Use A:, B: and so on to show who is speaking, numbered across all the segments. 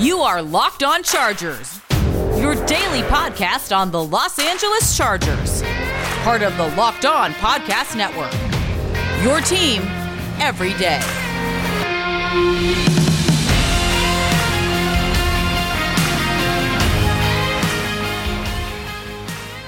A: You are Locked On Chargers, your daily podcast on the Los Angeles Chargers, part of the Locked On Podcast Network. Your team every day.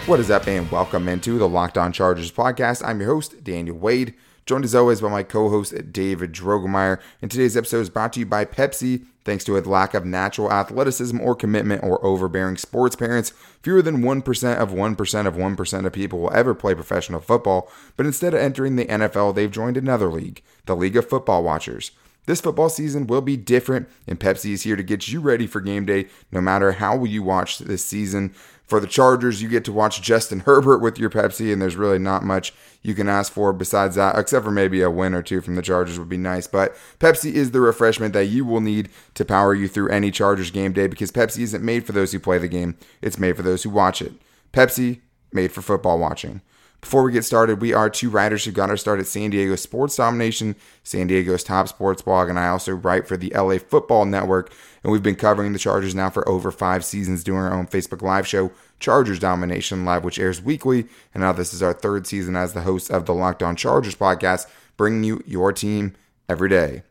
B: What is up, and welcome into the Locked On Chargers podcast. I'm your host, Daniel Wade, joined as always by my co host, David Drogemeyer. And today's episode is brought to you by Pepsi. Thanks to a lack of natural athleticism or commitment or overbearing sports parents, fewer than 1% of 1% of 1% of people will ever play professional football. But instead of entering the NFL, they've joined another league, the League of Football Watchers. This football season will be different, and Pepsi is here to get you ready for game day no matter how you watch this season. For the Chargers, you get to watch Justin Herbert with your Pepsi, and there's really not much you can ask for besides that, except for maybe a win or two from the Chargers would be nice. But Pepsi is the refreshment that you will need to power you through any Chargers game day because Pepsi isn't made for those who play the game, it's made for those who watch it. Pepsi, made for football watching. Before we get started, we are two writers who got our start at San Diego Sports Domination, San Diego's top sports blog, and I also write for the LA Football Network. And we've been covering the Chargers now for over five seasons, doing our own Facebook Live show, Chargers Domination Live, which airs weekly. And now this is our third season as the host of the Locked On Chargers podcast, bringing you your team every day.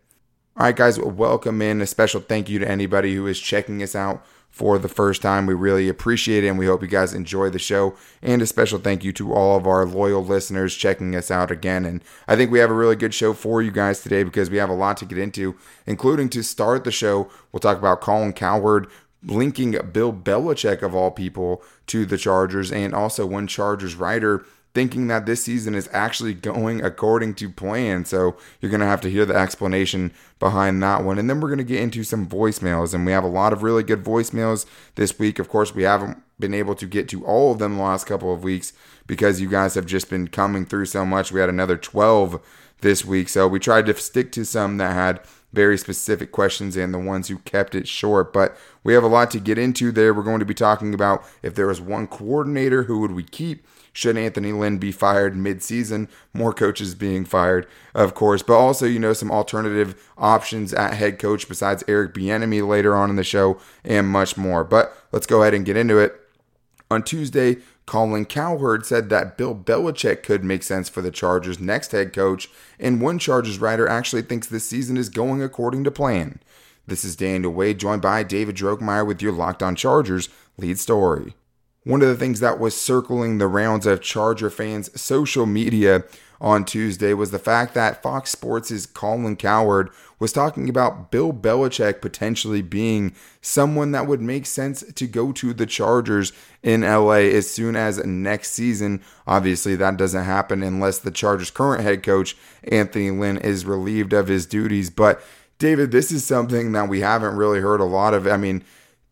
B: All right, guys, welcome in. A special thank you to anybody who is checking us out for the first time. We really appreciate it and we hope you guys enjoy the show. And a special thank you to all of our loyal listeners checking us out again. And I think we have a really good show for you guys today because we have a lot to get into, including to start the show. We'll talk about Colin Cowherd linking Bill Belichick, of all people, to the Chargers, and also one Chargers writer thinking that this season is actually going according to plan. So you're going to have to hear the explanation behind that one. And then we're going to get into some voicemails. And we have a lot of really good voicemails this week. Of course, we haven't been able to get to all of them the last couple of weeks because you guys have just been coming through so much. We had another 12 this week. So we tried to stick to some that had very specific questions and the ones who kept it short. But we have a lot to get into there. We're going to be talking about if there was one coordinator, who would we keep? Should Anthony Lynn be fired mid-season? More coaches being fired, of course, but also you know some alternative options at head coach besides Eric Bieniemy later on in the show and much more. But let's go ahead and get into it. On Tuesday, Colin Cowherd said that Bill Belichick could make sense for the Chargers' next head coach, and one Chargers writer actually thinks this season is going according to plan. This is Daniel Wade, joined by David Drogemeyer with your Locked On Chargers lead story. One of the things that was circling the rounds of Charger fans' social media on Tuesday was the fact that Fox Sports' Colin Cowherd was talking about Bill Belichick potentially being someone that would make sense to go to the Chargers in LA as soon as next season. Obviously, that doesn't happen unless the Chargers' current head coach, Anthony Lynn, is relieved of his duties. But, David, this is something that we haven't really heard a lot of. I mean,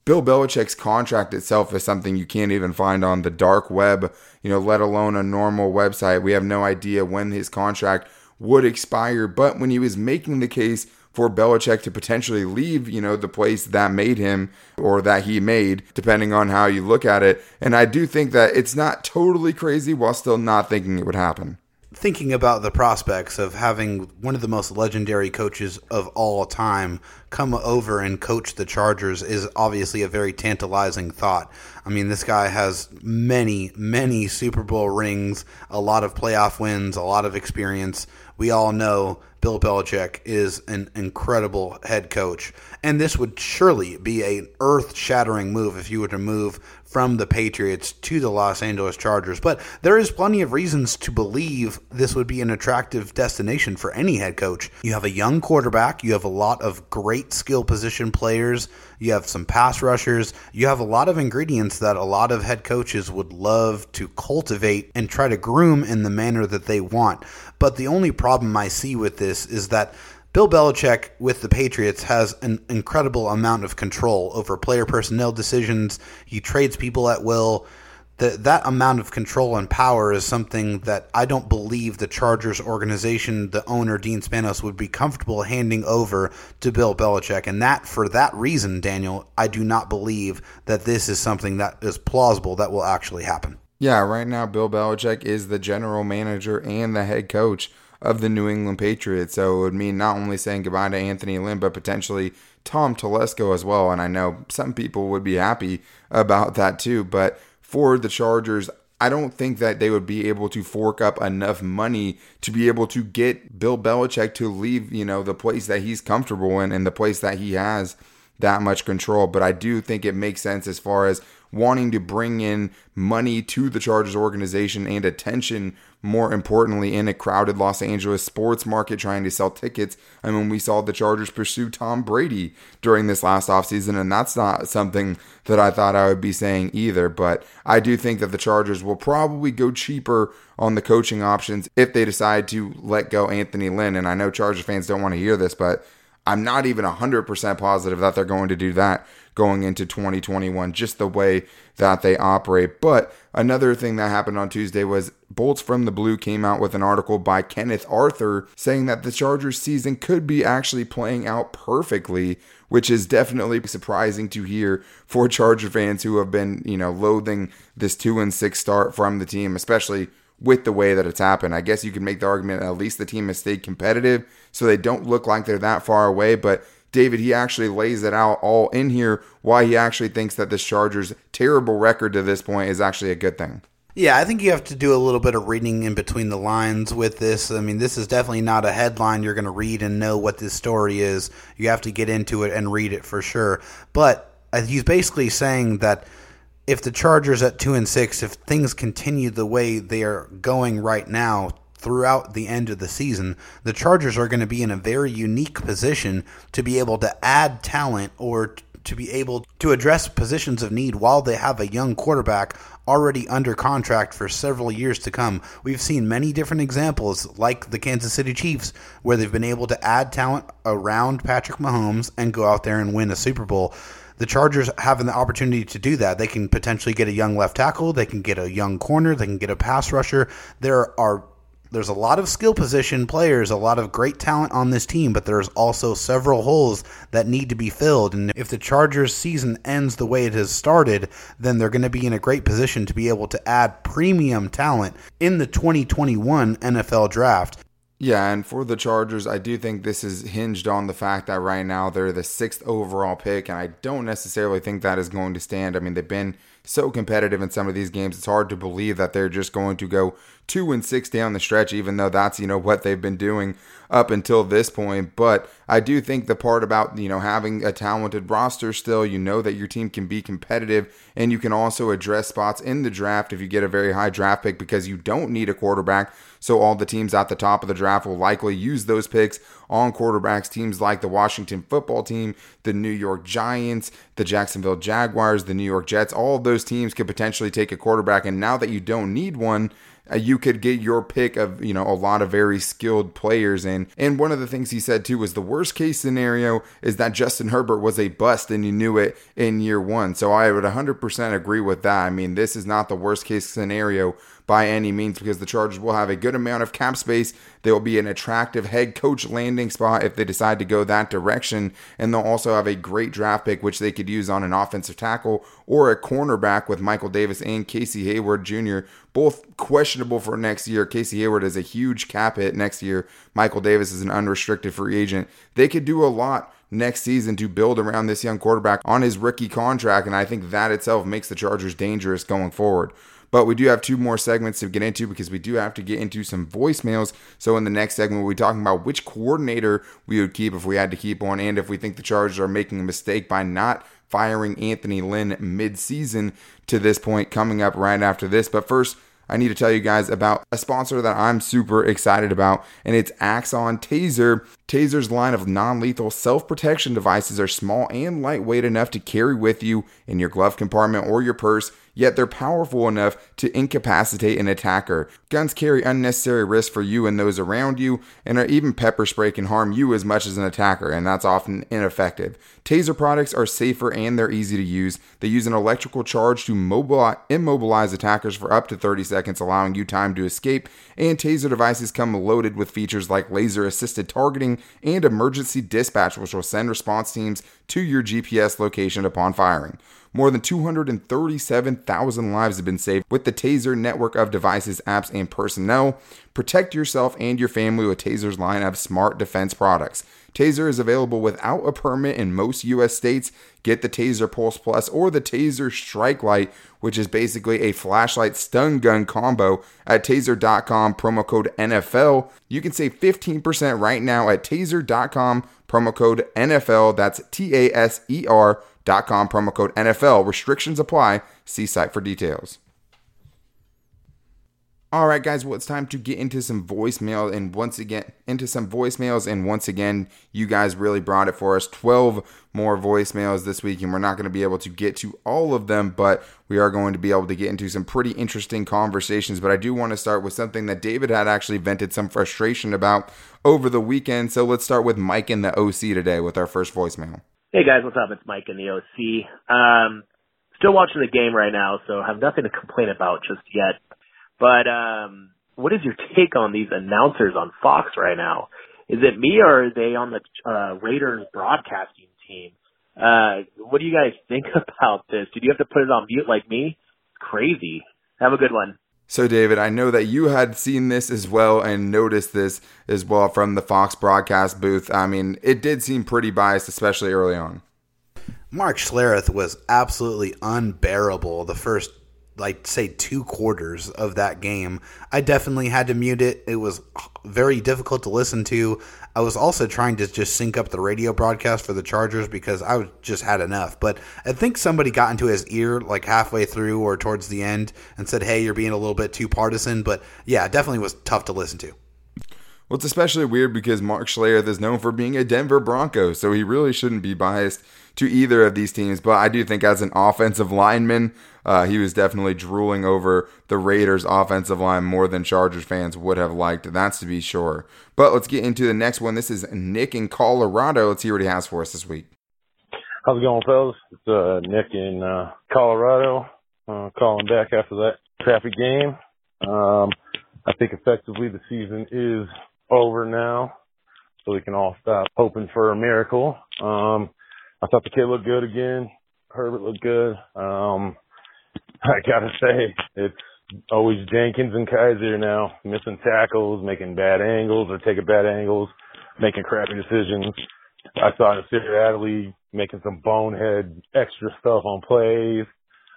B: Bill Belichick's contract itself is something you can't even find on the dark web, you know, let alone a normal website. We have no idea when his contract would expire, but when he was making the case for Belichick to potentially leave, you know, the place that made him or that he made, depending on how you look at it. And I do think that it's not totally crazy while still not thinking it would happen
C: thinking about the prospects of having one of the most legendary coaches of all time come over and coach the Chargers is obviously a very tantalizing thought. I mean, this guy has many, many Super Bowl rings, a lot of playoff wins, a lot of experience. We all know Bill Belichick is an incredible head coach. And this would surely be an earth shattering move if you were to move from the Patriots to the Los Angeles Chargers. But there is plenty of reasons to believe this would be an attractive destination for any head coach. You have a young quarterback, you have a lot of great skill position players, you have some pass rushers, you have a lot of ingredients that a lot of head coaches would love to cultivate and try to groom in the manner that they want. But the only problem I see with this is that Bill Belichick with the Patriots has an incredible amount of control over player personnel decisions. He trades people at will. That that amount of control and power is something that I don't believe the Chargers organization, the owner Dean Spanos, would be comfortable handing over to Bill Belichick. And that, for that reason, Daniel, I do not believe that this is something that is plausible that will actually happen.
B: Yeah, right now Bill Belichick is the general manager and the head coach of the New England Patriots. So it would mean not only saying goodbye to Anthony Lynn, but potentially Tom Telesco as well. And I know some people would be happy about that too. But for the Chargers, I don't think that they would be able to fork up enough money to be able to get Bill Belichick to leave, you know, the place that he's comfortable in and the place that he has that much control. But I do think it makes sense as far as wanting to bring in money to the Chargers organization and attention, more importantly, in a crowded Los Angeles sports market trying to sell tickets. I mean, we saw the Chargers pursue Tom Brady during this last offseason, and that's not something that I thought I would be saying either. But I do think that the Chargers will probably go cheaper on the coaching options if they decide to let go Anthony Lynn. And I know Chargers fans don't want to hear this, but I'm not even 100% positive that they're going to do that going into 2021, just the way that they operate. But another thing that happened on Tuesday was Bolts from the Blue came out with an article by Kenneth Arthur saying that the Chargers season could be actually playing out perfectly, which is definitely surprising to hear for Charger fans who have been, you know, loathing this 2 and 6 start from the team, especially with the way that it's happened. I guess you can make the argument at least the team has stayed competitive, so they don't look like they're that far away. But David, he actually lays it out all in here why he actually thinks that this Chargers' terrible record to this point is actually a good thing.
C: Yeah, I think you have to do a little bit of reading in between the lines with this. I mean, this is definitely not a headline you're going to read and know what this story is. You have to get into it and read it for sure. But uh, he's basically saying that if the Chargers at two and six, if things continue the way they are going right now throughout the end of the season, the Chargers are going to be in a very unique position to be able to add talent or to be able to address positions of need while they have a young quarterback already under contract for several years to come. We've seen many different examples, like the Kansas City Chiefs, where they've been able to add talent around Patrick Mahomes and go out there and win a Super Bowl the Chargers having the opportunity to do that. They can potentially get a young left tackle, they can get a young corner, they can get a pass rusher. There are there's a lot of skill position players, a lot of great talent on this team, but there's also several holes that need to be filled. And if the Chargers season ends the way it has started, then they're going to be in a great position to be able to add premium talent in the 2021 NFL draft.
B: Yeah, and for the Chargers, I do think this is hinged on the fact that right now they're the sixth overall pick, and I don't necessarily think that is going to stand. I mean, they've been so competitive in some of these games, it's hard to believe that they're just going to go two and six down the stretch, even though that's, you know, what they've been doing up until this point. But I do think the part about, you know, having a talented roster still, you know that your team can be competitive and you can also address spots in the draft if you get a very high draft pick because you don't need a quarterback. So all the teams at the top of the draft will likely use those picks on quarterbacks. Teams like the Washington football team, the New York Giants, the Jacksonville Jaguars, the New York Jets, all of those teams could potentially take a quarterback. And now that you don't need one, uh, you could get your pick of you know a lot of very skilled players and and one of the things he said too was the worst case scenario is that Justin Herbert was a bust and you knew it in year 1 so I would 100% agree with that I mean this is not the worst case scenario by any means because the Chargers will have a good amount of cap space. They will be an attractive head coach landing spot if they decide to go that direction. And they'll also have a great draft pick, which they could use on an offensive tackle or a cornerback with Michael Davis and Casey Hayward Jr., both questionable for next year. Casey Hayward is a huge cap hit next year. Michael Davis is an unrestricted free agent. They could do a lot next season to build around this young quarterback on his rookie contract. And I think that itself makes the Chargers dangerous going forward. But we do have two more segments to get into because we do have to get into some voicemails. So in the next segment, we'll be talking about which coordinator we would keep if we had to keep one, and if we think the Chargers are making a mistake by not firing Anthony Lynn mid-season to this point coming up right after this. But first, I need to tell you guys about a sponsor that I'm super excited about, and it's Axon Taser. Taser's line of non lethal self protection devices are small and lightweight enough to carry with you in your glove compartment or your purse yet they're powerful enough to incapacitate an attacker. Guns carry unnecessary risk for you and those around you, and even pepper spray can harm you as much as an attacker, and that's often ineffective. Taser products are safer and they're easy to use. They use an electrical charge to mobilize, immobilize attackers for up to 30 seconds, allowing you time to escape. And Taser devices come loaded with features like laser assisted targeting and emergency dispatch, which will send response teams to your GPS location upon firing. More than 237,000 lives have been saved with the Taser network of devices, apps, and personnel. Protect yourself and your family with Taser's line of smart defense products. Taser is available without a permit in most US states. Get the Taser Pulse Plus or the Taser Strike Light, which is basically a flashlight stun gun combo at taser.com, promo code NFL. You can save 15% right now at taser.com, promo code NFL. That's T A S E R.com, promo code NFL. Restrictions apply. See site for details. All right, guys. Well, it's time to get into some voicemail, and once again, into some voicemails. And once again, you guys really brought it for us. Twelve more voicemails this week, and we're not going to be able to get to all of them, but we are going to be able to get into some pretty interesting conversations. But I do want to start with something that David had actually vented some frustration about over the weekend. So let's start with Mike in the OC today with our first voicemail.
D: Hey guys, what's up? It's Mike in the OC. Um, still watching the game right now, so have nothing to complain about just yet. But um, what is your take on these announcers on Fox right now? Is it me or are they on the uh, Raiders broadcasting team? Uh, what do you guys think about this? Did you have to put it on mute like me? Crazy. Have a good one.
B: So, David, I know that you had seen this as well and noticed this as well from the Fox broadcast booth. I mean, it did seem pretty biased, especially early on.
C: Mark Schlereth was absolutely unbearable the first like say two quarters of that game. I definitely had to mute it. It was very difficult to listen to. I was also trying to just sync up the radio broadcast for the Chargers because I just had enough. But I think somebody got into his ear like halfway through or towards the end and said, "Hey, you're being a little bit too partisan." But yeah, it definitely was tough to listen to.
B: Well, it's especially weird because Mark Schlereth is known for being a Denver Bronco, so he really shouldn't be biased to either of these teams. But I do think as an offensive lineman, uh, he was definitely drooling over the Raiders' offensive line more than Chargers fans would have liked. That's to be sure. But let's get into the next one. This is Nick in Colorado. Let's see what he has for us this week.
E: How's it going, fellas? It's uh, Nick in uh, Colorado. Uh, calling back after that crappy game. Um, I think effectively the season is over now, so we can all stop hoping for a miracle. Um, I thought the kid looked good again. Herbert looked good. Um, I gotta say, it's always Jenkins and Kyzir now, missing tackles, making bad angles or taking bad angles, making crappy decisions. I saw Nasir Adderley making some bonehead extra stuff on plays.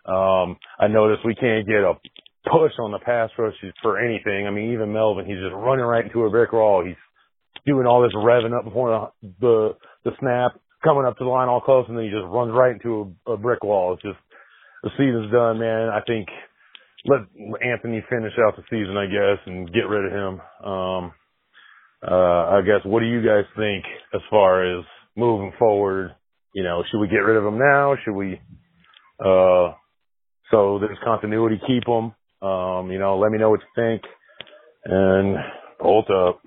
E: Um, I noticed we can't get a push on the pass rush for anything. I mean, even Melvin, he's just running right into a brick wall. He's doing all this revving up before the the, the snap, coming up to the line all close, and then he just runs right into a, a brick wall. It's just the season's done, man. I think let Anthony finish out the season, I guess, and get rid of him. Um, uh, I guess, what do you guys think as far as moving forward? You know, should we get rid of him now? Should we, uh, so there's continuity, keep him? Um, you know, let me know what you think and bolt up.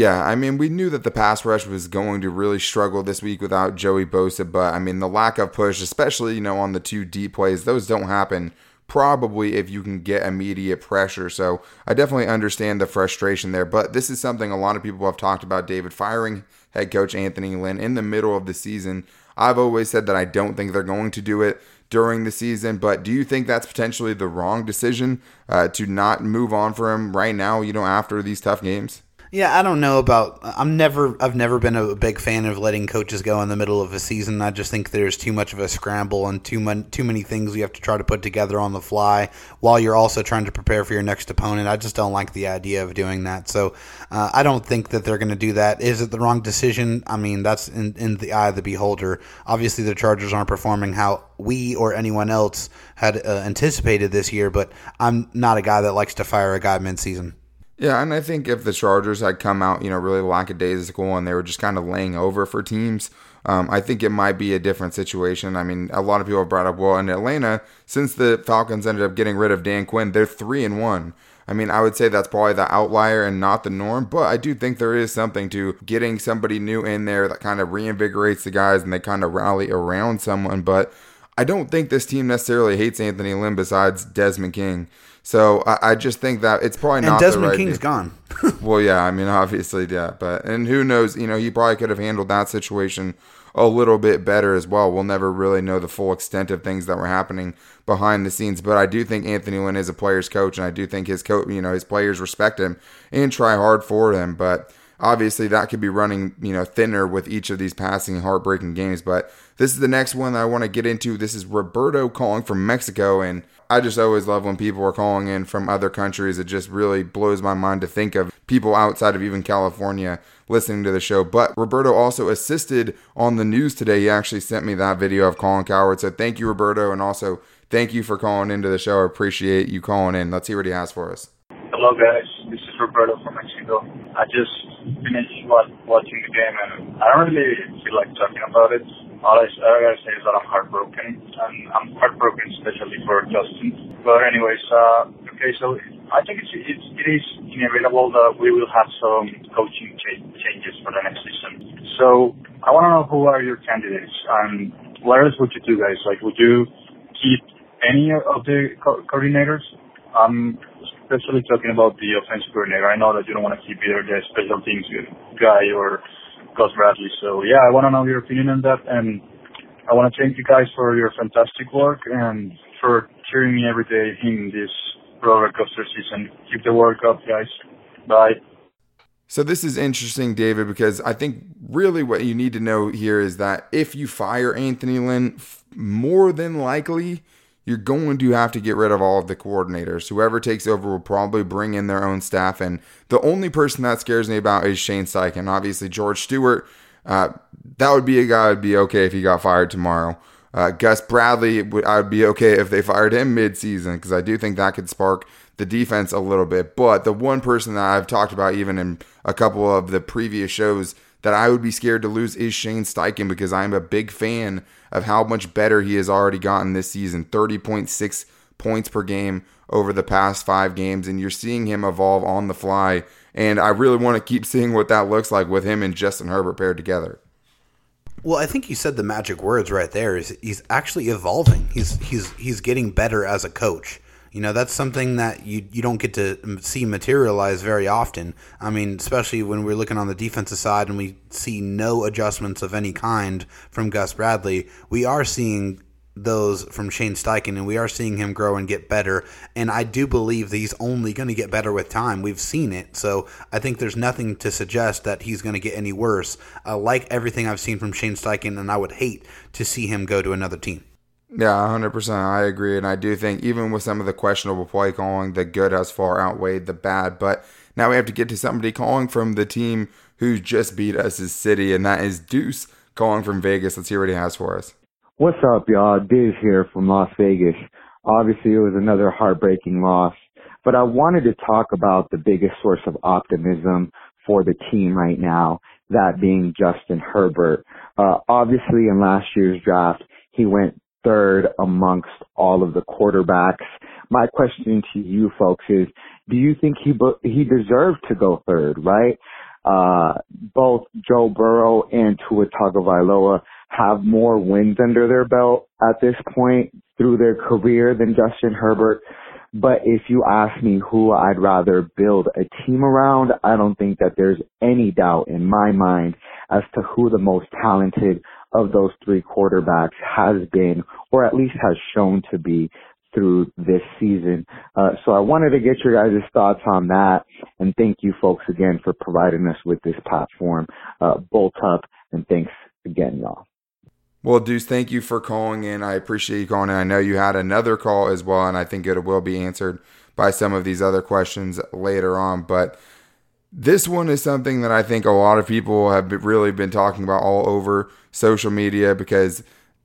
B: Yeah, I mean, we knew that the pass rush was going to really struggle this week without Joey Bosa, but I mean, the lack of push, especially, you know, on the two deep plays, those don't happen probably if you can get immediate pressure. So I definitely understand the frustration there, but this is something a lot of people have talked about David firing head coach Anthony Lynn in the middle of the season. I've always said that I don't think they're going to do it during the season, but do you think that's potentially the wrong decision uh, to not move on for him right now, you know, after these tough games?
C: Yeah, I don't know about. I'm never. I've never been a big fan of letting coaches go in the middle of a season. I just think there's too much of a scramble and too many too many things you have to try to put together on the fly while you're also trying to prepare for your next opponent. I just don't like the idea of doing that. So uh, I don't think that they're going to do that. Is it the wrong decision? I mean, that's in in the eye of the beholder. Obviously, the Chargers aren't performing how we or anyone else had uh, anticipated this year. But I'm not a guy that likes to fire a guy mid season.
B: Yeah, and I think if the Chargers had come out, you know, really lackadaisical and they were just kind of laying over for teams, um, I think it might be a different situation. I mean, a lot of people have brought up, well, in Atlanta, since the Falcons ended up getting rid of Dan Quinn, they're three and one. I mean, I would say that's probably the outlier and not the norm, but I do think there is something to getting somebody new in there that kind of reinvigorates the guys and they kind of rally around someone. But I don't think this team necessarily hates Anthony Lynn besides Desmond King. So I, I just think that it's probably not.
C: And Desmond
B: the right
C: King's gone.
B: well, yeah, I mean, obviously, yeah, but and who knows? You know, he probably could have handled that situation a little bit better as well. We'll never really know the full extent of things that were happening behind the scenes, but I do think Anthony Lynn is a player's coach, and I do think his coach, you know, his players respect him and try hard for him, but obviously that could be running you know thinner with each of these passing heartbreaking games but this is the next one that i want to get into this is roberto calling from mexico and i just always love when people are calling in from other countries. It just really blows my mind to think of people outside of even california listening to the show. But roberto also assisted on the news today. He actually sent me that video of colin cowherd so thank you roberto and also thank you for calling into the show. I appreciate you calling in. Let's hear what he has for us.
F: Hello, guys. This is Roberto from Mexico. I just finished watching the game, and I don't really feel like talking about it. All I, all I gotta say is that I'm heartbroken, and I'm heartbroken especially for Justin. But anyways, uh, okay, so I think it's, it's it is inevitable that we will have some coaching ch- changes for the next season. So I want to know who are your candidates, and what else would you do, guys? Like, would you keep any of the co- coordinators? Um, especially talking about the offensive coordinator. I know that you don't want to keep either the special teams guy or Gus Bradley. So yeah, I want to know your opinion on that, and I want to thank you guys for your fantastic work and for cheering me every day in this roller coaster season. Keep the work up, guys. Bye.
B: So this is interesting, David, because I think really what you need to know here is that if you fire Anthony Lynn, more than likely you're going to have to get rid of all of the coordinators. Whoever takes over will probably bring in their own staff, and the only person that scares me about is Shane Steichen. Obviously, George Stewart, uh, that would be a guy I'd be okay if he got fired tomorrow. Uh, Gus Bradley, I'd be okay if they fired him mid-season because I do think that could spark the defense a little bit. But the one person that I've talked about even in a couple of the previous shows that I would be scared to lose is Shane Steichen because I'm a big fan of how much better he has already gotten this season 30.6 points per game over the past five games. And you're seeing him evolve on the fly. And I really want to keep seeing what that looks like with him and Justin Herbert paired together.
C: Well, I think you said the magic words right there. Is he's actually evolving. He's he's he's getting better as a coach. You know, that's something that you you don't get to see materialize very often. I mean, especially when we're looking on the defensive side and we see no adjustments of any kind from Gus Bradley. We are seeing those from Shane Steichen, and we are seeing him grow and get better. And I do believe that he's only going to get better with time. We've seen it, so I think there's nothing to suggest that he's going to get any worse. I like everything I've seen from Shane Steichen, and I would hate to see him go to another team.
B: Yeah, 100%. I agree. And I do think, even with some of the questionable play calling, the good has far outweighed the bad. But now we have to get to somebody calling from the team who just beat us as City, and that is Deuce calling from Vegas. Let's hear what he has for us.
G: What's up, y'all? Deuce here from Las Vegas. Obviously, it was another heartbreaking loss, but I wanted to talk about the biggest source of optimism for the team right now, that being Justin Herbert. Uh, obviously, in last year's draft, he went third amongst all of the quarterbacks. My question to you folks is, do you think he he deserved to go third, right? Uh, both Joe Burrow and Tua Tagovailoa have more wins under their belt at this point through their career than Justin Herbert. But if you ask me who I'd rather build a team around, I don't think that there's any doubt in my mind as to who the most talented of those three quarterbacks has been, or at least has shown to be through this season. Uh, so I wanted to get your guys' thoughts on that, and thank you folks again for providing us with this platform. Uh, bolt up, and thanks again, y'all.
B: Well, Deuce, thank you for calling in. I appreciate you calling in. I know you had another call as well, and I think it will be answered by some of these other questions later on. But this one is something that I think a lot of people have really been talking about all over social media because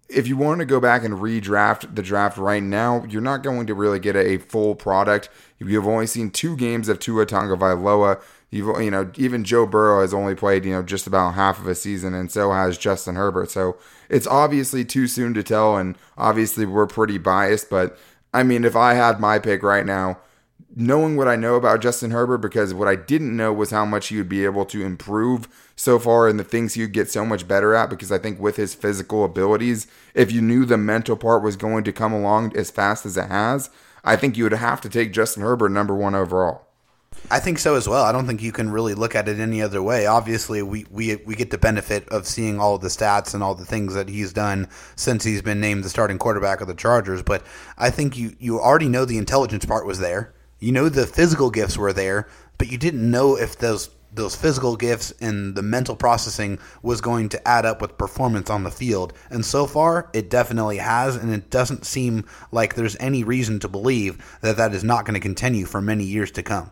B: if you want to go back and redraft the draft right now, you're not going to really get a full product. You've only seen two games of Tua Tagovailoa. You've, you know, even Joe Burrow has only played, you know, just about half of a season, and so has Justin Herbert. So it's obviously too soon to tell, and obviously we're pretty biased. But I mean, if I had my pick right now, knowing what I know about Justin Herbert because what I didn't know was how much he would be able to improve so far and the things he would get so much better at because I think with his physical abilities, if you knew the mental part was going to come along as fast as it has, I think you would have to take Justin Herbert number one overall.
C: I think so as well. I don't think you can really look at it any other way. Obviously, we, we we get the benefit of seeing all the stats and all the things that he's done since he's been named the starting quarterback of the Chargers. But I think you you already know the intelligence part was there. You know the physical gifts were there, but you didn't know if those those physical gifts and the mental processing was going to add up with performance on the field. And so far, it definitely has, and it doesn't seem like there's any reason to believe that that is not going to continue for many years to come.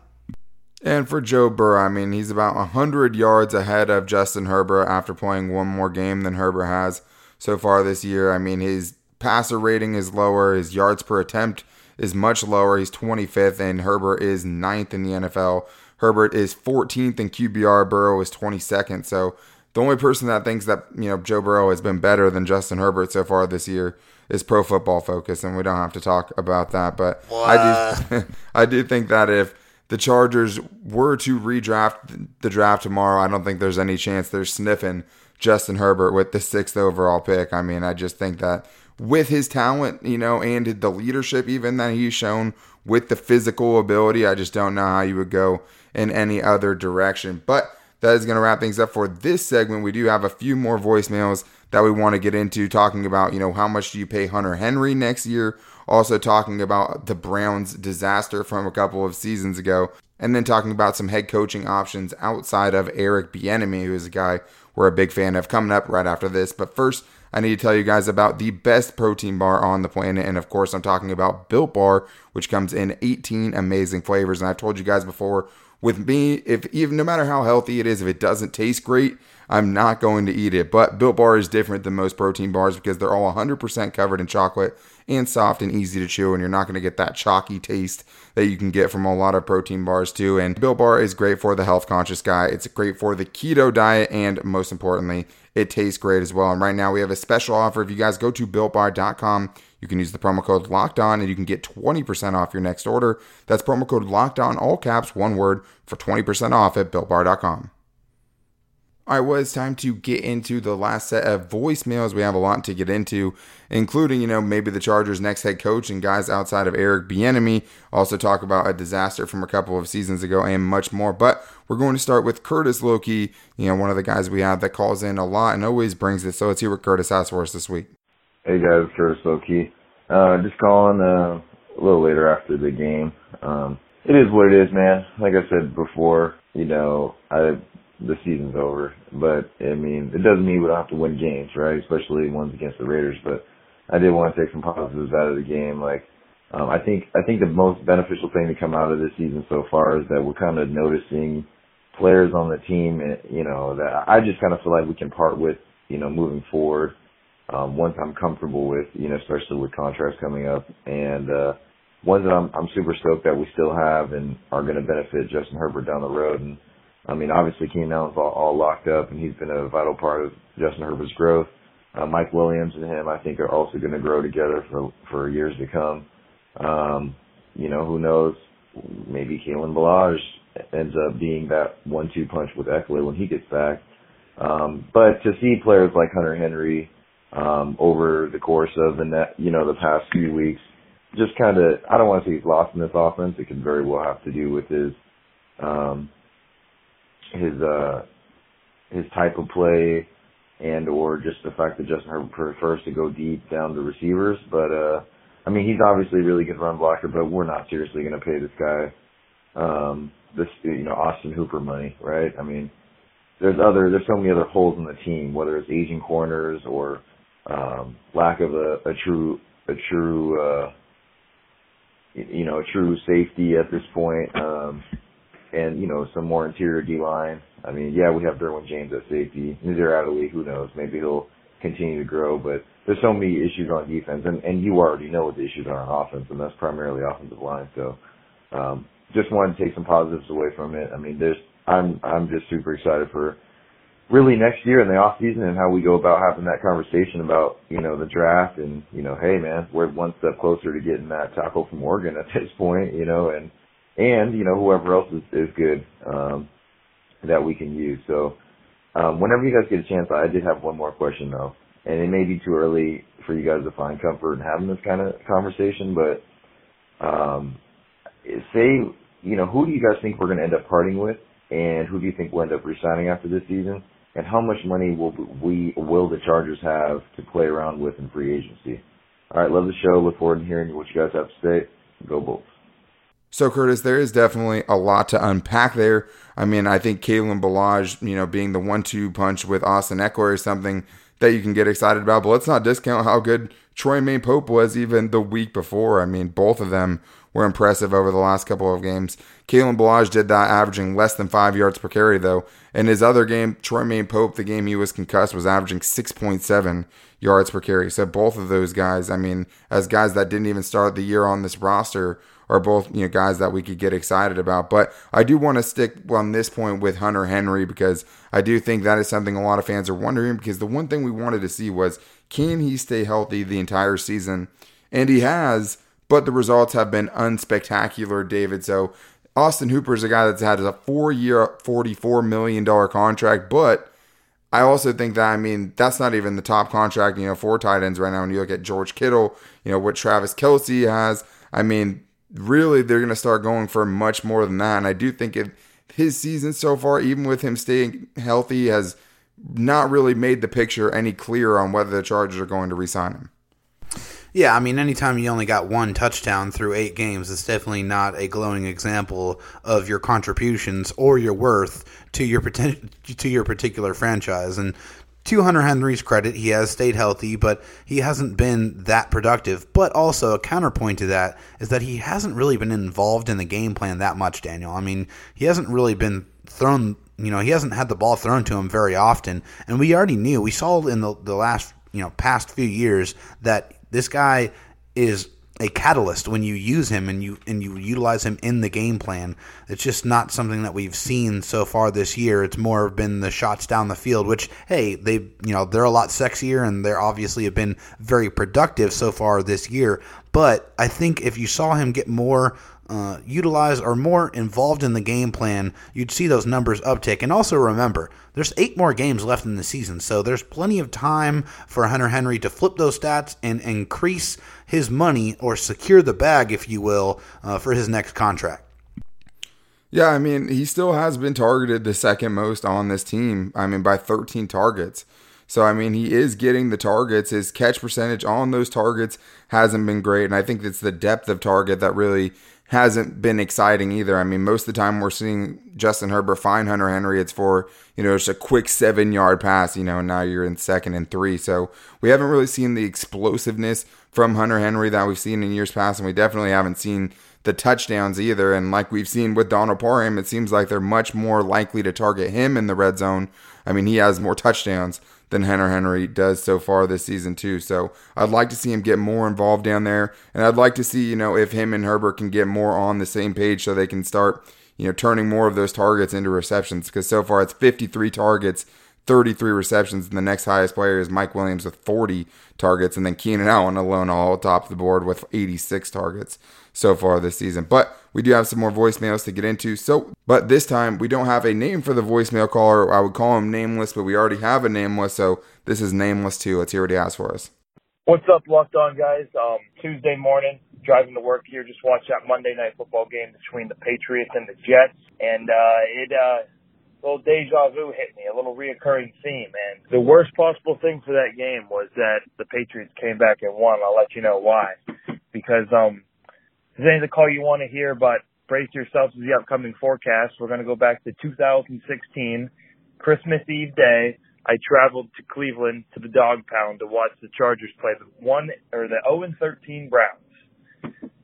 B: And for Joe Burrow, I mean, he's about 100 yards ahead of Justin Herbert after playing one more game than Herbert has so far this year. I mean, his passer rating is lower, his yards per attempt is much lower. He's 25th, and Herbert is 9th in the NFL. Herbert is 14th in QBR, Burrow is 22nd. So the only person that thinks that, you know, Joe Burrow has been better than Justin Herbert so far this year is Pro Football Focus, and we don't have to talk about that. But what? I do, I do think that if the Chargers were to redraft the draft tomorrow, I don't think there's any chance they're sniffing Justin Herbert with the sixth overall pick. I mean, I just think that with his talent, you know, and the leadership even that he's shown with the physical ability, I just don't know how you would go in any other direction. But that is going to wrap things up for this segment. We do have a few more voicemails that we want to get into talking about, you know, how much do you pay Hunter Henry next year? Also talking about the Browns disaster from a couple of seasons ago. And then talking about some head coaching options outside of Eric Bieniemy, who is a guy we're a big fan of coming up right after this. But first, I need to tell you guys about the best protein bar on the planet. And of course, I'm talking about Built Bar, which comes in 18 amazing flavors. And I've told you guys before, with me, if even no matter how healthy it is, if it doesn't taste great, I'm not going to eat it. But Built Bar is different than most protein bars because they're all 100% covered in chocolate and soft and easy to chew, and you're not going to get that chalky taste that you can get from a lot of protein bars too. And Built Bar is great for the health conscious guy. It's great for the keto diet, and most importantly, it tastes great as well. And right now we have a special offer. If you guys go to builtbar.com, you can use the promo code locked on and you can get 20% off your next order. That's promo code locked on, all caps, one word, for 20% off at builtbar.com. All right, well, it's time to get into the last set of voicemails. We have a lot to get into, including, you know, maybe the Chargers' next head coach and guys outside of Eric Bieniemy. Also talk about a disaster from a couple of seasons ago and much more. But we're going to start with Curtis Loki, you know, one of the guys we have that calls in a lot and always brings it. So let's hear what Curtis has for us this week.
H: Hey guys, Curtis Loki. Uh, just calling uh, a little later after the game. Um, it is what it is, man. Like I said before, you know, I the season's over. But I mean, it doesn't mean we don't have to win games, right? Especially ones against the Raiders. But I did want to take some positives out of the game. Like, um, I think I think the most beneficial thing to come out of this season so far is that we're kind of noticing players on the team, you know, that I just kind of feel like we can part with, you know, moving forward. Um, ones I'm comfortable with, you know, especially with contracts coming up, and uh, ones that I'm I'm super stoked that we still have and are going to benefit Justin Herbert down the road. And I mean, obviously Keenan Allen's all, all locked up, and he's been a vital part of Justin Herbert's growth. Uh, Mike Williams and him, I think, are also going to grow together for for years to come. Um, you know, who knows? Maybe Kalen Ballage ends up being that one-two punch with Ekeler when he gets back. Um, but to see players like Hunter Henry um, over the course of the net, you know, the past few weeks, just kind of, I don't want to say he's lost in this offense. It could very well have to do with his um, his uh his type of play and or just the fact that Justin Herbert prefers to go deep down the receivers. But uh I mean he's obviously a really good run blocker, but we're not seriously gonna pay this guy um this you know, Austin Hooper money, right? I mean there's other there's so many other holes in the team, whether it's aging corners or um lack of a, a true a true uh you know, a true safety at this point. Um and you know some more interior D line. I mean, yeah, we have Derwin James at safety. Nasir Adderley, who knows? Maybe he'll continue to grow, but there's so many issues on defense, and and you already know what the issues are on offense, and that's primarily offensive line. So, um, just wanted to take some positives away from it. I mean, there's I'm I'm just super excited for really next year in the off season and how we go about having that conversation about you know the draft and you know hey man we're one step closer to getting that tackle from Oregon at this point you know and and you know whoever else is, is good um, that we can use. So um, whenever you guys get a chance, I did have one more question though, and it may be too early for you guys to find comfort in having this kind of conversation, but um, say you know who do you guys think we're going to end up parting with, and who do you think we'll end up resigning after this season? And how much money will we will the Chargers have to play around with in free agency? All right, love the show. Look forward to hearing what you guys have to say. Go Bolts.
B: So, Curtis, there is definitely a lot to unpack there. I mean, I think Kalen Ballage, you know, being the one-two punch with Austin Ekeler is something that you can get excited about. But let's not discount how good Troymaine Pope was even the week before. I mean, both of them were impressive over the last couple of games. Kalen Ballage did that, averaging less than five yards per carry, though. In his other game, Troymaine Pope, the game he was concussed, was averaging 6.7 yards per carry. So both of those guys, I mean, as guys that didn't even start the year on this roster, are both you know guys that we could get excited about. But I do want to stick on this point with Hunter Henry because I do think that is something a lot of fans are wondering. Because the one thing we wanted to see was can he stay healthy the entire season, and he has. But the results have been unspectacular, David. So Austin Hooper is a guy that's had a four-year, forty-four million dollar contract, but I also think that I mean that's not even the top contract, you know, for tight ends right now. When you look at George Kittle, you know what Travis Kelce has. I mean, really they're going to start going for much more than that. And I do think if his season so far, even with him staying healthy, has not really made the picture any clearer on whether the Chargers are going to re-sign him.
C: Yeah, I mean, anytime you only got one touchdown through eight games, it's definitely not a glowing example of your contributions or your worth to your to your particular franchise. And to Hunter Henry's credit, he has stayed healthy, but he hasn't been that productive. But also, a counterpoint to that is that he hasn't really been involved in the game plan that much, Daniel. I mean, he hasn't really been thrown, you know, he hasn't had the ball thrown to him very often. And we already knew, we saw in the, the last, you know, past few years that this guy is a catalyst when you use him and you and you utilize him in the game plan. It's just not something that we've seen so far this year. It's more been the shots down the field, which hey, they you know they're a lot sexier and they're obviously have been very productive so far this year. But I think if you saw him get more uh, utilized or more involved in the game plan, you'd see those numbers uptick. And also remember, there's eight more games left in the season, so there's plenty of time for Hunter Henry to flip those stats and increase his money or secure the bag, if you will, uh, for his next contract.
B: Yeah, I mean, he still has been targeted the second most on this team. I mean, by 13 targets. So, I mean, he is getting the targets. His catch percentage on those targets hasn't been great. And I think it's the depth of target that really hasn't been exciting either. I mean, most of the time we're seeing Justin Herbert find Hunter Henry. It's for, you know, just a quick seven yard pass, you know, and now you're in second and three. So we haven't really seen the explosiveness from Hunter Henry that we've seen in years past. And we definitely haven't seen the touchdowns either. And like we've seen with Donald Parham, it seems like they're much more likely to target him in the red zone. I mean, he has more touchdowns than Hunter Henry does so far this season too. So I'd like to see him get more involved down there, and I'd like to see you know if him and Herbert can get more on the same page so they can start you know turning more of those targets into receptions. Because so far it's 53 targets. 33 receptions, and the next highest player is Mike Williams with 40 targets, and then Keenan Allen alone all top of the board with 86 targets so far this season. But we do have some more voicemails to get into. So, but this time we don't have a name for the voicemail caller. I would call him nameless, but we already have a nameless. So this is nameless too. Let's hear what he has for us.
I: What's up, Locked On guys? Um, Tuesday morning, driving to work here. Just watched that Monday night football game between the Patriots and the Jets, and uh, it uh, a little deja vu hit me, a little reoccurring theme. And the worst possible thing for that game was that the Patriots came back and won. I'll let you know why. Because um, this ain't the call you want to hear, but brace yourselves for the upcoming forecast. We're going to go back to 2016, Christmas Eve day. I traveled to Cleveland to the dog pound to watch the Chargers play the one or the 0 and 13 Browns.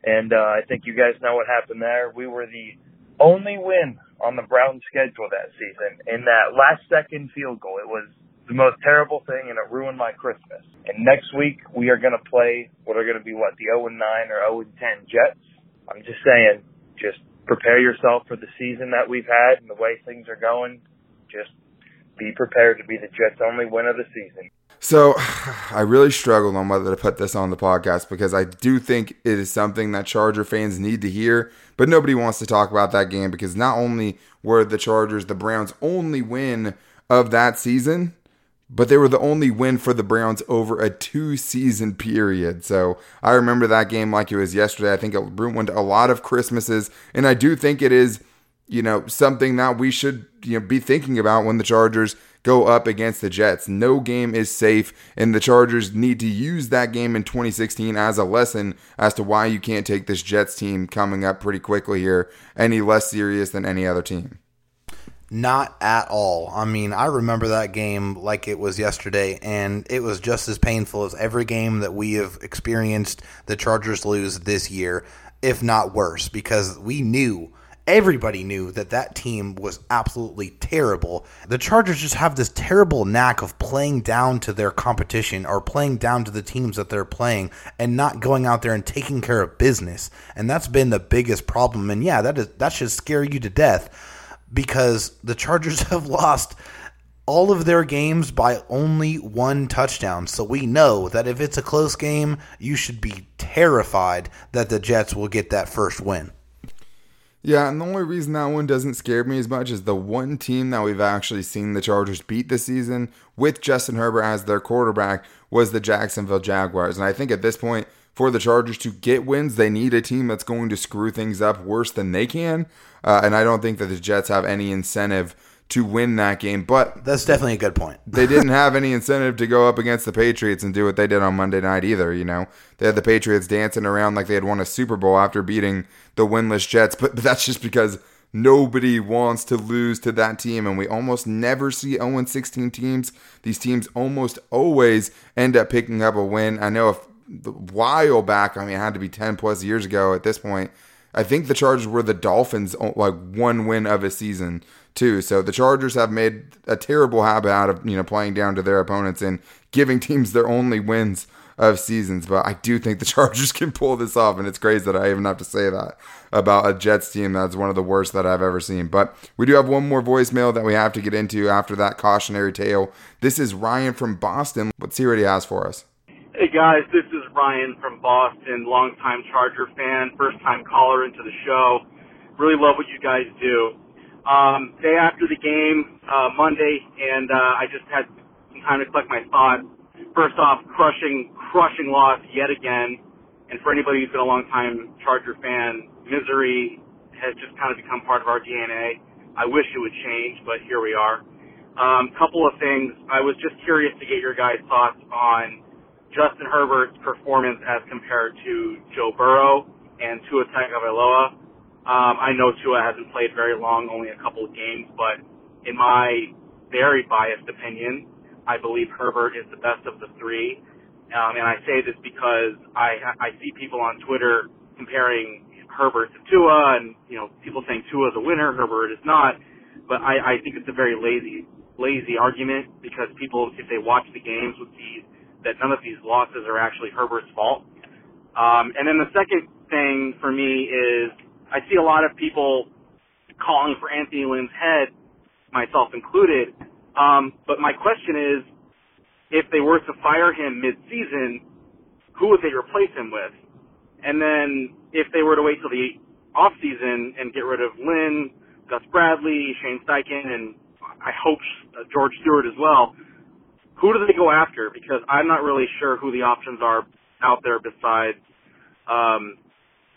I: And uh, I think you guys know what happened there. We were the only win on the Browns schedule that season in that last second field goal. It was the most terrible thing, and it ruined my Christmas. And next week we are going to play what are going to be what the 0 and 9 or 0 and 10 Jets. I'm just saying, just prepare yourself for the season that we've had and the way things are going. Just be prepared to be the Jets' only win of the season.
B: So I really struggled on whether to put this on the podcast because I do think it is something that Charger fans need to hear, but nobody wants to talk about that game because not only were the Chargers the Browns' only win of that season, but they were the only win for the Browns over a two season period. So I remember that game like it was yesterday. I think it ruined a lot of Christmases, and I do think it is, you know, something that we should you know be thinking about when the Chargers go up against the Jets. No game is safe, and the Chargers need to use that game in 2016 as a lesson as to why you can't take this Jets team coming up pretty quickly here any less serious than any other team.
C: Not at all. I mean, I remember that game like it was yesterday, and it was just as painful as every game that we have experienced the Chargers lose this year, if not worse, because we knew everybody knew that that team was absolutely terrible. The Chargers just have this terrible knack of playing down to their competition or playing down to the teams that they're playing and not going out there and taking care of business. And that's been the biggest problem. And yeah, that is that should scare you to death because the Chargers have lost all of their games by only one touchdown. So we know that if it's a close game, you should be terrified that the Jets will get that first win.
B: Yeah, and the only reason that one doesn't scare me as much is the one team that we've actually seen the Chargers beat this season with Justin Herbert as their quarterback was the Jacksonville Jaguars. And I think at this point, for the Chargers to get wins, they need a team that's going to screw things up worse than they can. Uh, and I don't think that the Jets have any incentive to win that game. But
C: that's definitely a good point.
B: they didn't have any incentive to go up against the Patriots and do what they did on Monday night either. You know, they had the Patriots dancing around like they had won a Super Bowl after beating the winless Jets. But, but that's just because nobody wants to lose to that team. And we almost never see 0 16 teams. These teams almost always end up picking up a win. I know if a while back, I mean, it had to be 10 plus years ago at this point. I think the Chargers were the Dolphins' like one win of a season too. So the Chargers have made a terrible habit out of you know playing down to their opponents and giving teams their only wins of seasons. But I do think the Chargers can pull this off, and it's crazy that I even have to say that about a Jets team that's one of the worst that I've ever seen. But we do have one more voicemail that we have to get into after that cautionary tale. This is Ryan from Boston. Let's see what he has for us.
J: Hey guys, this is Ryan from Boston, longtime Charger fan, first time caller into the show. Really love what you guys do. Um, day after the game, uh, Monday, and uh, I just had some time to collect my thoughts. First off, crushing, crushing loss yet again. And for anybody who's been a longtime Charger fan, misery has just kind of become part of our DNA. I wish it would change, but here we are. Um, couple of things. I was just curious to get your guys' thoughts on Justin Herbert's performance as compared to Joe Burrow and Tua Tagovailoa. Um, I know Tua hasn't played very long, only a couple of games, but in my very biased opinion, I believe Herbert is the best of the three. Um, and I say this because I I see people on Twitter comparing Herbert to Tua, and you know people saying Tua is a winner, Herbert is not. But I, I think it's a very lazy lazy argument because people, if they watch the games, would see that none of these losses are actually Herbert's fault. Um, and then the second thing for me is I see a lot of people calling for Anthony Lynn's head, myself included. Um, but my question is, if they were to fire him mid-season, who would they replace him with? And then if they were to wait till the off season and get rid of Lynn, Gus Bradley, Shane Steichen, and I hope George Stewart as well, who do they go after? Because I'm not really sure who the options are out there besides um,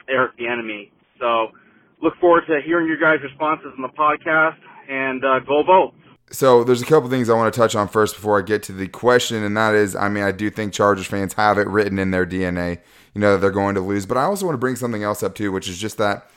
J: Eric Bieniemy. So look forward to hearing your guys' responses in the podcast and uh, go vote.
B: So there's a couple things I want to touch on first before I get to the question, and that is, I mean, I do think Chargers fans have it written in their DNA, you know, that they're going to lose. But I also want to bring something else up too, which is just that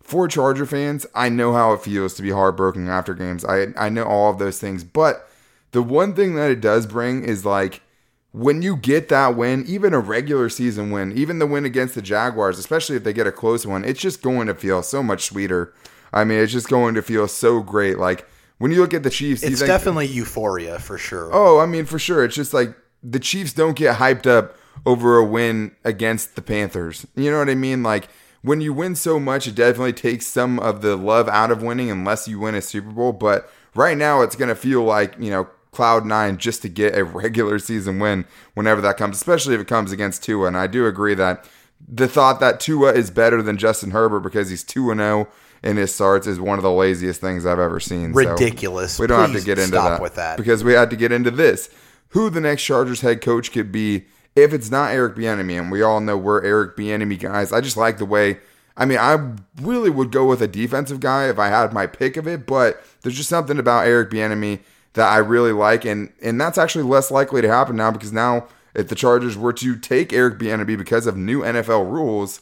B: for Charger fans, I know how it feels to be heartbroken after games. I I know all of those things, but the one thing that it does bring is like when you get that win, even a regular season win, even the win against the Jaguars, especially if they get a close one, it's just going to feel so much sweeter. I mean, it's just going to feel so great. Like when you look at the Chiefs,
C: it's
B: think,
C: definitely euphoria for sure.
B: Oh, I mean, for sure. It's just like the Chiefs don't get hyped up over a win against the Panthers. You know what I mean? Like when you win so much, it definitely takes some of the love out of winning unless you win a Super Bowl. But right now, it's going to feel like, you know, cloud nine just to get a regular season win whenever that comes, especially if it comes against Tua. And I do agree that the thought that Tua is better than Justin Herbert because he's 2 and 0 in his starts is one of the laziest things I've ever seen. So
C: Ridiculous.
B: we don't have to get into that,
C: with that.
B: because we had to get into this. Who the next Chargers head coach could be if it's not Eric Bieniemy, and we all know we're Eric Bieniemy guys. I just like the way. I mean, I really would go with a defensive guy if I had my pick of it, but there's just something about Eric Bieniemy that I really like, and and that's actually less likely to happen now because now if the Chargers were to take Eric Bieniemy because of new NFL rules,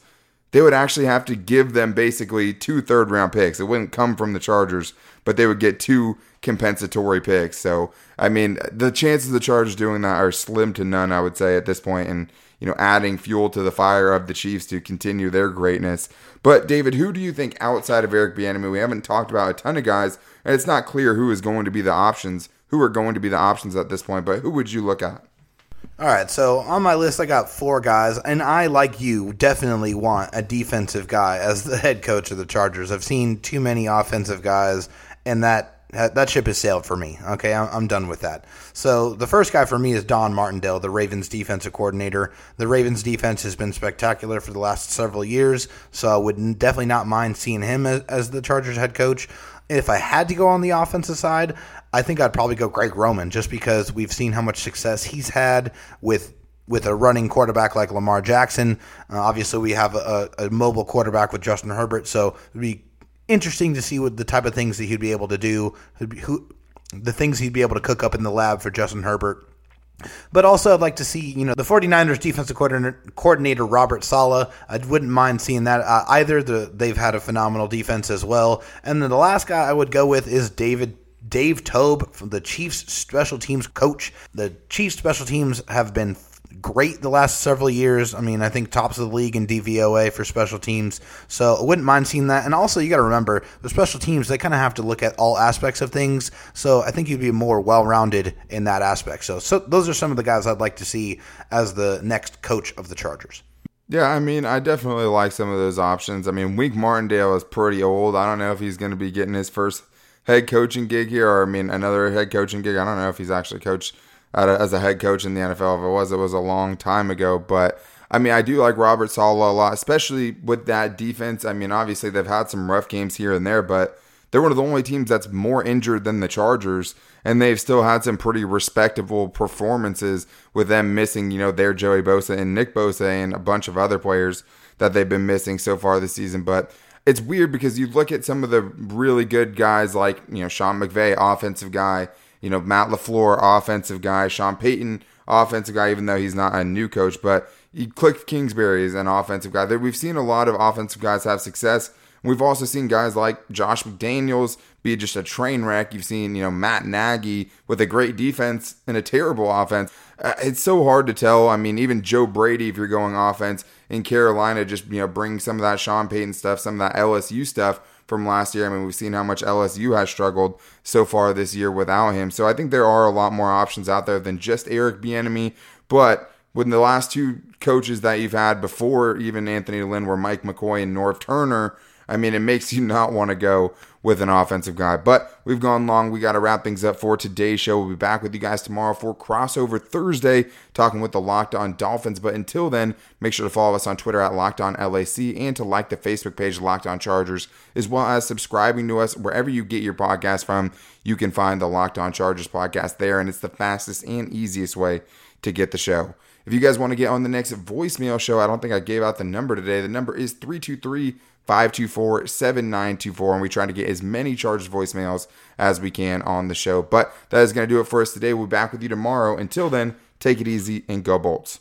B: they would actually have to give them basically two third round picks. It wouldn't come from the Chargers, but they would get two compensatory picks. So, I mean, the chances of the Chargers doing that are slim to none, I would say, at this point, and, you know, adding fuel to the fire of the Chiefs to continue their greatness. But, David, who do you think outside of Eric Bieniemy? We haven't talked about a ton of guys, and it's not clear who is going to be the options, who are going to be the options at this point, but who would you look at?
C: All right, so on my list, I got four guys, and I, like you, definitely want a defensive guy as the head coach of the Chargers. I've seen too many offensive guys, and that that ship has sailed for me. Okay, I'm, I'm done with that. So the first guy for me is Don Martindale, the Ravens defensive coordinator. The Ravens defense has been spectacular for the last several years, so I would definitely not mind seeing him as, as the Chargers head coach. If I had to go on the offensive side, I think I'd probably go Greg Roman just because we've seen how much success he's had with with a running quarterback like Lamar Jackson. Uh, obviously, we have a, a mobile quarterback with Justin Herbert, so it'd be interesting to see what the type of things that he'd be able to do, who, the things he'd be able to cook up in the lab for Justin Herbert. But also, I'd like to see, you know, the 49ers defensive coordinator, coordinator Robert Saleh. I wouldn't mind seeing that uh, either. The, they've had a phenomenal defense as well. And then the last guy I would go with is David Dave Toub, from the Chiefs special teams coach. The Chiefs special teams have been great the last several years. I mean, I think tops of the league in DVOA for special teams. So I wouldn't mind seeing that. And also, you got to remember the special teams, they kind of have to look at all aspects of things. So I think you'd be more well rounded in that aspect. So, so those are some of the guys I'd like to see as the next coach of the Chargers.
B: Yeah, I mean, I definitely like some of those options. I mean, Wink Martindale is pretty old. I don't know if he's going to be getting his first head coaching gig here, or I mean, another head coaching gig. I don't know if he's actually coached as a head coach in the NFL. If it was, it was a long time ago. But I mean, I do like Robert Saleh a lot, especially with that defense. I mean, obviously they've had some rough games here and there, but they're one of the only teams that's more injured than the Chargers, and they've still had some pretty respectable performances with them missing, you know, their Joey Bosa and Nick Bosa and a bunch of other players that they've been missing so far this season. But it's weird because you look at some of the really good guys like, you know, Sean McVay, offensive guy, you know, Matt LaFleur, offensive guy, Sean Payton, offensive guy, even though he's not a new coach, but Cliff Kingsbury is an offensive guy. We've seen a lot of offensive guys have success. We've also seen guys like Josh McDaniels be just a train wreck. You've seen, you know, Matt Nagy with a great defense and a terrible offense. Uh, it's so hard to tell. I mean, even Joe Brady, if you're going offense in Carolina, just, you know, bring some of that Sean Payton stuff, some of that LSU stuff from last year. I mean, we've seen how much LSU has struggled so far this year without him. So I think there are a lot more options out there than just Eric Bieniemy. But when the last two coaches that you've had before even Anthony Lynn were Mike McCoy and Norv Turner, I mean, it makes you not want to go with an offensive guy. But we've gone long. We got to wrap things up for today's show. We'll be back with you guys tomorrow for crossover Thursday, talking with the Locked On Dolphins. But until then, make sure to follow us on Twitter at Locked On LAC and to like the Facebook page Locked On Chargers, as well as subscribing to us wherever you get your podcast from. You can find the Locked On Chargers podcast there, and it's the fastest and easiest way to get the show. If you guys want to get on the next voicemail show, I don't think I gave out the number today. The number is 323 524 7924. And we try to get as many Chargers voicemails as we can on the show. But that is going to do it for us today. We'll be back with you tomorrow. Until then, take it easy and go Bolts.